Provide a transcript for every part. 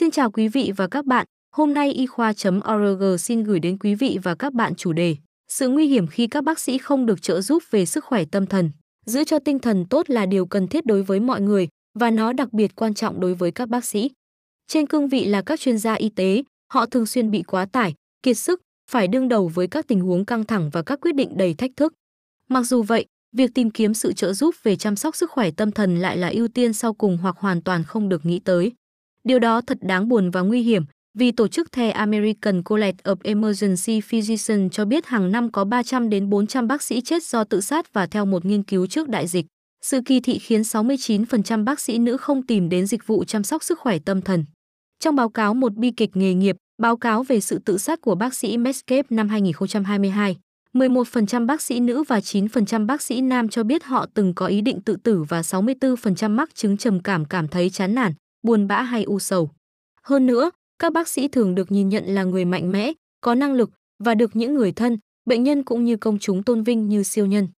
Xin chào quý vị và các bạn. Hôm nay y khoa.org xin gửi đến quý vị và các bạn chủ đề Sự nguy hiểm khi các bác sĩ không được trợ giúp về sức khỏe tâm thần. Giữ cho tinh thần tốt là điều cần thiết đối với mọi người và nó đặc biệt quan trọng đối với các bác sĩ. Trên cương vị là các chuyên gia y tế, họ thường xuyên bị quá tải, kiệt sức, phải đương đầu với các tình huống căng thẳng và các quyết định đầy thách thức. Mặc dù vậy, việc tìm kiếm sự trợ giúp về chăm sóc sức khỏe tâm thần lại là ưu tiên sau cùng hoặc hoàn toàn không được nghĩ tới. Điều đó thật đáng buồn và nguy hiểm, vì tổ chức The American College of Emergency Physicians cho biết hàng năm có 300 đến 400 bác sĩ chết do tự sát và theo một nghiên cứu trước đại dịch, sự kỳ thị khiến 69% bác sĩ nữ không tìm đến dịch vụ chăm sóc sức khỏe tâm thần. Trong báo cáo một bi kịch nghề nghiệp, báo cáo về sự tự sát của bác sĩ Medscape năm 2022, 11% bác sĩ nữ và 9% bác sĩ nam cho biết họ từng có ý định tự tử và 64% mắc chứng trầm cảm cảm thấy chán nản, buồn bã hay u sầu. Hơn nữa, các bác sĩ thường được nhìn nhận là người mạnh mẽ, có năng lực và được những người thân, bệnh nhân cũng như công chúng tôn vinh như siêu nhân.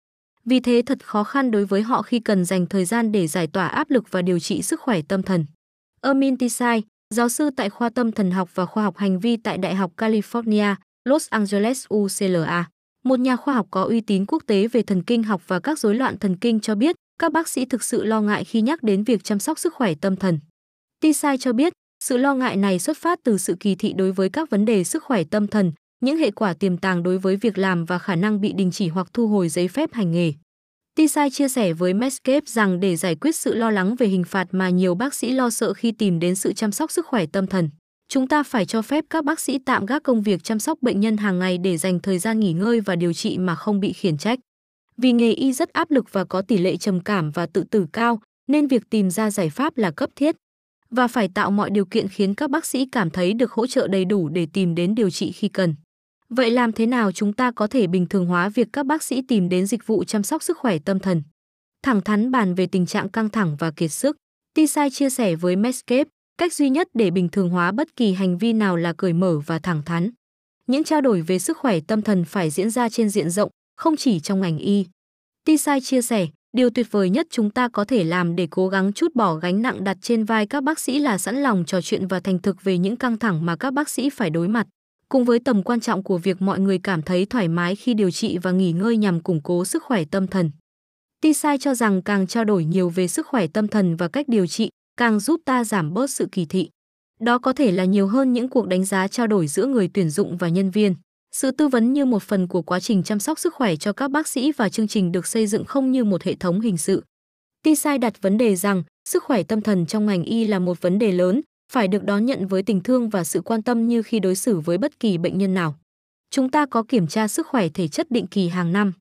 Vì thế thật khó khăn đối với họ khi cần dành thời gian để giải tỏa áp lực và điều trị sức khỏe tâm thần. Amin Tisai, giáo sư tại khoa tâm thần học và khoa học hành vi tại Đại học California, Los Angeles UCLA, một nhà khoa học có uy tín quốc tế về thần kinh học và các rối loạn thần kinh cho biết, các bác sĩ thực sự lo ngại khi nhắc đến việc chăm sóc sức khỏe tâm thần. Tisai cho biết, sự lo ngại này xuất phát từ sự kỳ thị đối với các vấn đề sức khỏe tâm thần, những hệ quả tiềm tàng đối với việc làm và khả năng bị đình chỉ hoặc thu hồi giấy phép hành nghề. Tisai chia sẻ với Medscape rằng để giải quyết sự lo lắng về hình phạt mà nhiều bác sĩ lo sợ khi tìm đến sự chăm sóc sức khỏe tâm thần, chúng ta phải cho phép các bác sĩ tạm gác công việc chăm sóc bệnh nhân hàng ngày để dành thời gian nghỉ ngơi và điều trị mà không bị khiển trách. Vì nghề y rất áp lực và có tỷ lệ trầm cảm và tự tử cao, nên việc tìm ra giải pháp là cấp thiết và phải tạo mọi điều kiện khiến các bác sĩ cảm thấy được hỗ trợ đầy đủ để tìm đến điều trị khi cần. Vậy làm thế nào chúng ta có thể bình thường hóa việc các bác sĩ tìm đến dịch vụ chăm sóc sức khỏe tâm thần? Thẳng thắn bàn về tình trạng căng thẳng và kiệt sức. Tisai chia sẻ với Medscape, cách duy nhất để bình thường hóa bất kỳ hành vi nào là cởi mở và thẳng thắn. Những trao đổi về sức khỏe tâm thần phải diễn ra trên diện rộng, không chỉ trong ngành y. Tisai chia sẻ, Điều tuyệt vời nhất chúng ta có thể làm để cố gắng chút bỏ gánh nặng đặt trên vai các bác sĩ là sẵn lòng trò chuyện và thành thực về những căng thẳng mà các bác sĩ phải đối mặt, cùng với tầm quan trọng của việc mọi người cảm thấy thoải mái khi điều trị và nghỉ ngơi nhằm củng cố sức khỏe tâm thần. Tisai cho rằng càng trao đổi nhiều về sức khỏe tâm thần và cách điều trị, càng giúp ta giảm bớt sự kỳ thị. Đó có thể là nhiều hơn những cuộc đánh giá trao đổi giữa người tuyển dụng và nhân viên. Sự tư vấn như một phần của quá trình chăm sóc sức khỏe cho các bác sĩ và chương trình được xây dựng không như một hệ thống hình sự. Tisai đặt vấn đề rằng sức khỏe tâm thần trong ngành y là một vấn đề lớn, phải được đón nhận với tình thương và sự quan tâm như khi đối xử với bất kỳ bệnh nhân nào. Chúng ta có kiểm tra sức khỏe thể chất định kỳ hàng năm.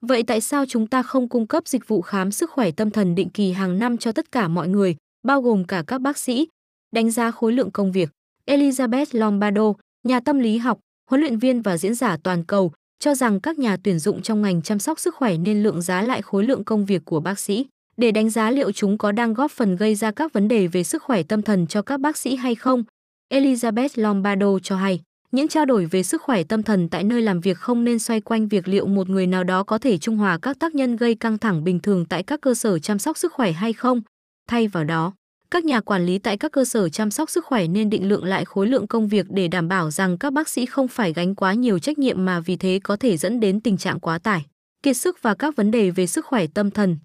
Vậy tại sao chúng ta không cung cấp dịch vụ khám sức khỏe tâm thần định kỳ hàng năm cho tất cả mọi người, bao gồm cả các bác sĩ? Đánh giá khối lượng công việc. Elizabeth Lombardo, nhà tâm lý học, huấn luyện viên và diễn giả toàn cầu cho rằng các nhà tuyển dụng trong ngành chăm sóc sức khỏe nên lượng giá lại khối lượng công việc của bác sĩ để đánh giá liệu chúng có đang góp phần gây ra các vấn đề về sức khỏe tâm thần cho các bác sĩ hay không. Elizabeth Lombardo cho hay, những trao đổi về sức khỏe tâm thần tại nơi làm việc không nên xoay quanh việc liệu một người nào đó có thể trung hòa các tác nhân gây căng thẳng bình thường tại các cơ sở chăm sóc sức khỏe hay không. Thay vào đó, các nhà quản lý tại các cơ sở chăm sóc sức khỏe nên định lượng lại khối lượng công việc để đảm bảo rằng các bác sĩ không phải gánh quá nhiều trách nhiệm mà vì thế có thể dẫn đến tình trạng quá tải, kiệt sức và các vấn đề về sức khỏe tâm thần,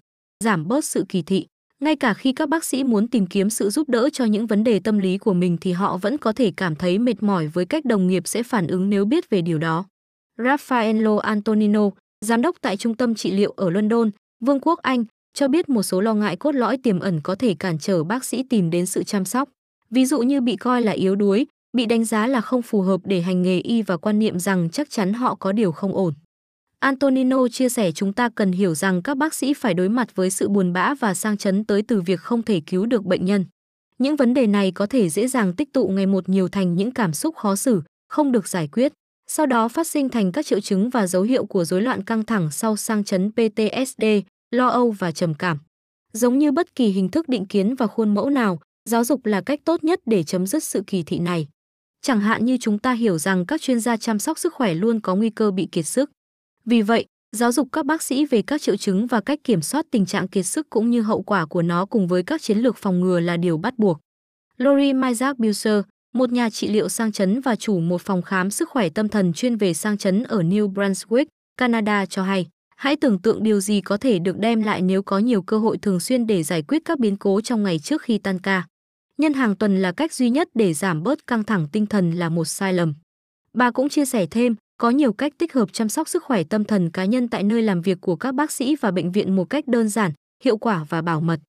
giảm bớt sự kỳ thị. Ngay cả khi các bác sĩ muốn tìm kiếm sự giúp đỡ cho những vấn đề tâm lý của mình thì họ vẫn có thể cảm thấy mệt mỏi với cách đồng nghiệp sẽ phản ứng nếu biết về điều đó. Raffaello Antonino, giám đốc tại trung tâm trị liệu ở London, Vương quốc Anh, cho biết một số lo ngại cốt lõi tiềm ẩn có thể cản trở bác sĩ tìm đến sự chăm sóc. Ví dụ như bị coi là yếu đuối, bị đánh giá là không phù hợp để hành nghề y và quan niệm rằng chắc chắn họ có điều không ổn. Antonino chia sẻ chúng ta cần hiểu rằng các bác sĩ phải đối mặt với sự buồn bã và sang chấn tới từ việc không thể cứu được bệnh nhân. Những vấn đề này có thể dễ dàng tích tụ ngày một nhiều thành những cảm xúc khó xử, không được giải quyết, sau đó phát sinh thành các triệu chứng và dấu hiệu của rối loạn căng thẳng sau sang chấn PTSD, lo âu và trầm cảm. Giống như bất kỳ hình thức định kiến và khuôn mẫu nào, giáo dục là cách tốt nhất để chấm dứt sự kỳ thị này. Chẳng hạn như chúng ta hiểu rằng các chuyên gia chăm sóc sức khỏe luôn có nguy cơ bị kiệt sức. Vì vậy, giáo dục các bác sĩ về các triệu chứng và cách kiểm soát tình trạng kiệt sức cũng như hậu quả của nó cùng với các chiến lược phòng ngừa là điều bắt buộc. Lori Isaac Buser, một nhà trị liệu sang chấn và chủ một phòng khám sức khỏe tâm thần chuyên về sang chấn ở New Brunswick, Canada cho hay, hãy tưởng tượng điều gì có thể được đem lại nếu có nhiều cơ hội thường xuyên để giải quyết các biến cố trong ngày trước khi tan ca. Nhân hàng tuần là cách duy nhất để giảm bớt căng thẳng tinh thần là một sai lầm. Bà cũng chia sẻ thêm, có nhiều cách tích hợp chăm sóc sức khỏe tâm thần cá nhân tại nơi làm việc của các bác sĩ và bệnh viện một cách đơn giản, hiệu quả và bảo mật.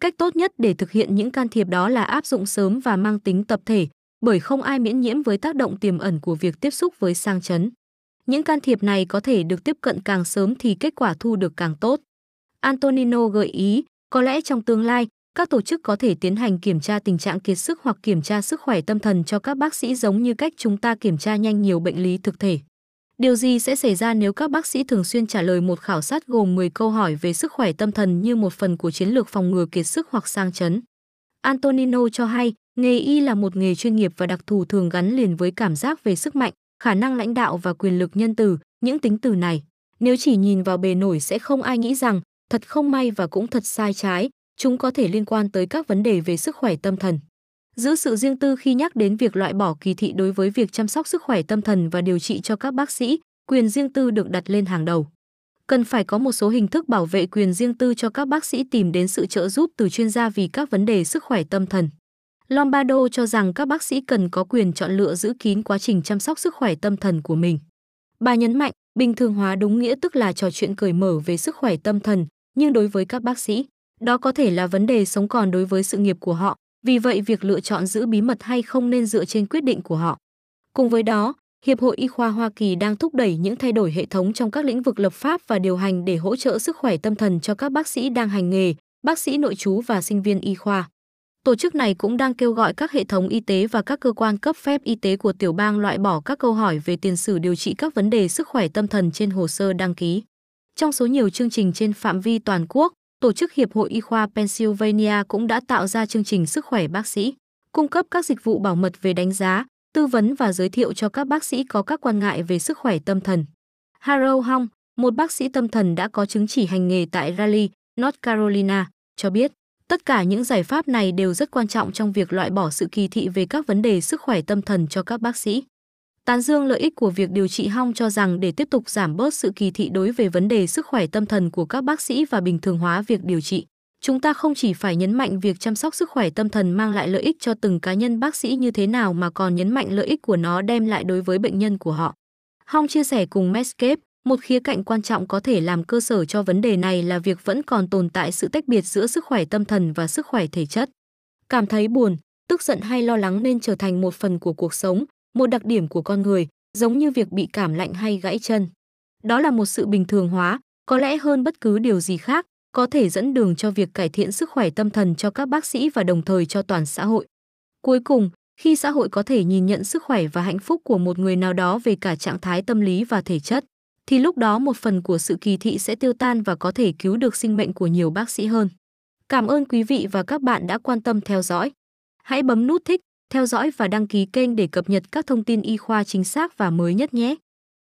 Cách tốt nhất để thực hiện những can thiệp đó là áp dụng sớm và mang tính tập thể, bởi không ai miễn nhiễm với tác động tiềm ẩn của việc tiếp xúc với sang chấn. Những can thiệp này có thể được tiếp cận càng sớm thì kết quả thu được càng tốt. Antonino gợi ý, có lẽ trong tương lai, các tổ chức có thể tiến hành kiểm tra tình trạng kiệt sức hoặc kiểm tra sức khỏe tâm thần cho các bác sĩ giống như cách chúng ta kiểm tra nhanh nhiều bệnh lý thực thể. Điều gì sẽ xảy ra nếu các bác sĩ thường xuyên trả lời một khảo sát gồm 10 câu hỏi về sức khỏe tâm thần như một phần của chiến lược phòng ngừa kiệt sức hoặc sang chấn? Antonino cho hay, nghề y là một nghề chuyên nghiệp và đặc thù thường gắn liền với cảm giác về sức mạnh, khả năng lãnh đạo và quyền lực nhân từ, những tính từ này. Nếu chỉ nhìn vào bề nổi sẽ không ai nghĩ rằng, thật không may và cũng thật sai trái, chúng có thể liên quan tới các vấn đề về sức khỏe tâm thần. Giữ sự riêng tư khi nhắc đến việc loại bỏ kỳ thị đối với việc chăm sóc sức khỏe tâm thần và điều trị cho các bác sĩ, quyền riêng tư được đặt lên hàng đầu. Cần phải có một số hình thức bảo vệ quyền riêng tư cho các bác sĩ tìm đến sự trợ giúp từ chuyên gia vì các vấn đề sức khỏe tâm thần. Lombardo cho rằng các bác sĩ cần có quyền chọn lựa giữ kín quá trình chăm sóc sức khỏe tâm thần của mình. Bà nhấn mạnh, bình thường hóa đúng nghĩa tức là trò chuyện cởi mở về sức khỏe tâm thần, nhưng đối với các bác sĩ, đó có thể là vấn đề sống còn đối với sự nghiệp của họ, vì vậy việc lựa chọn giữ bí mật hay không nên dựa trên quyết định của họ. Cùng với đó, Hiệp hội Y khoa Hoa Kỳ đang thúc đẩy những thay đổi hệ thống trong các lĩnh vực lập pháp và điều hành để hỗ trợ sức khỏe tâm thần cho các bác sĩ đang hành nghề, bác sĩ nội trú và sinh viên y khoa. Tổ chức này cũng đang kêu gọi các hệ thống y tế và các cơ quan cấp phép y tế của tiểu bang loại bỏ các câu hỏi về tiền sử điều trị các vấn đề sức khỏe tâm thần trên hồ sơ đăng ký. Trong số nhiều chương trình trên phạm vi toàn quốc, Tổ chức Hiệp hội Y khoa Pennsylvania cũng đã tạo ra chương trình sức khỏe bác sĩ, cung cấp các dịch vụ bảo mật về đánh giá, tư vấn và giới thiệu cho các bác sĩ có các quan ngại về sức khỏe tâm thần. Harold Hong, một bác sĩ tâm thần đã có chứng chỉ hành nghề tại Raleigh, North Carolina, cho biết, tất cả những giải pháp này đều rất quan trọng trong việc loại bỏ sự kỳ thị về các vấn đề sức khỏe tâm thần cho các bác sĩ. Tán dương lợi ích của việc điều trị hong cho rằng để tiếp tục giảm bớt sự kỳ thị đối về vấn đề sức khỏe tâm thần của các bác sĩ và bình thường hóa việc điều trị, chúng ta không chỉ phải nhấn mạnh việc chăm sóc sức khỏe tâm thần mang lại lợi ích cho từng cá nhân bác sĩ như thế nào mà còn nhấn mạnh lợi ích của nó đem lại đối với bệnh nhân của họ. Hong chia sẻ cùng Medscape, một khía cạnh quan trọng có thể làm cơ sở cho vấn đề này là việc vẫn còn tồn tại sự tách biệt giữa sức khỏe tâm thần và sức khỏe thể chất. Cảm thấy buồn, tức giận hay lo lắng nên trở thành một phần của cuộc sống, một đặc điểm của con người, giống như việc bị cảm lạnh hay gãy chân. Đó là một sự bình thường hóa, có lẽ hơn bất cứ điều gì khác, có thể dẫn đường cho việc cải thiện sức khỏe tâm thần cho các bác sĩ và đồng thời cho toàn xã hội. Cuối cùng, khi xã hội có thể nhìn nhận sức khỏe và hạnh phúc của một người nào đó về cả trạng thái tâm lý và thể chất, thì lúc đó một phần của sự kỳ thị sẽ tiêu tan và có thể cứu được sinh mệnh của nhiều bác sĩ hơn. Cảm ơn quý vị và các bạn đã quan tâm theo dõi. Hãy bấm nút thích, theo dõi và đăng ký kênh để cập nhật các thông tin y khoa chính xác và mới nhất nhé.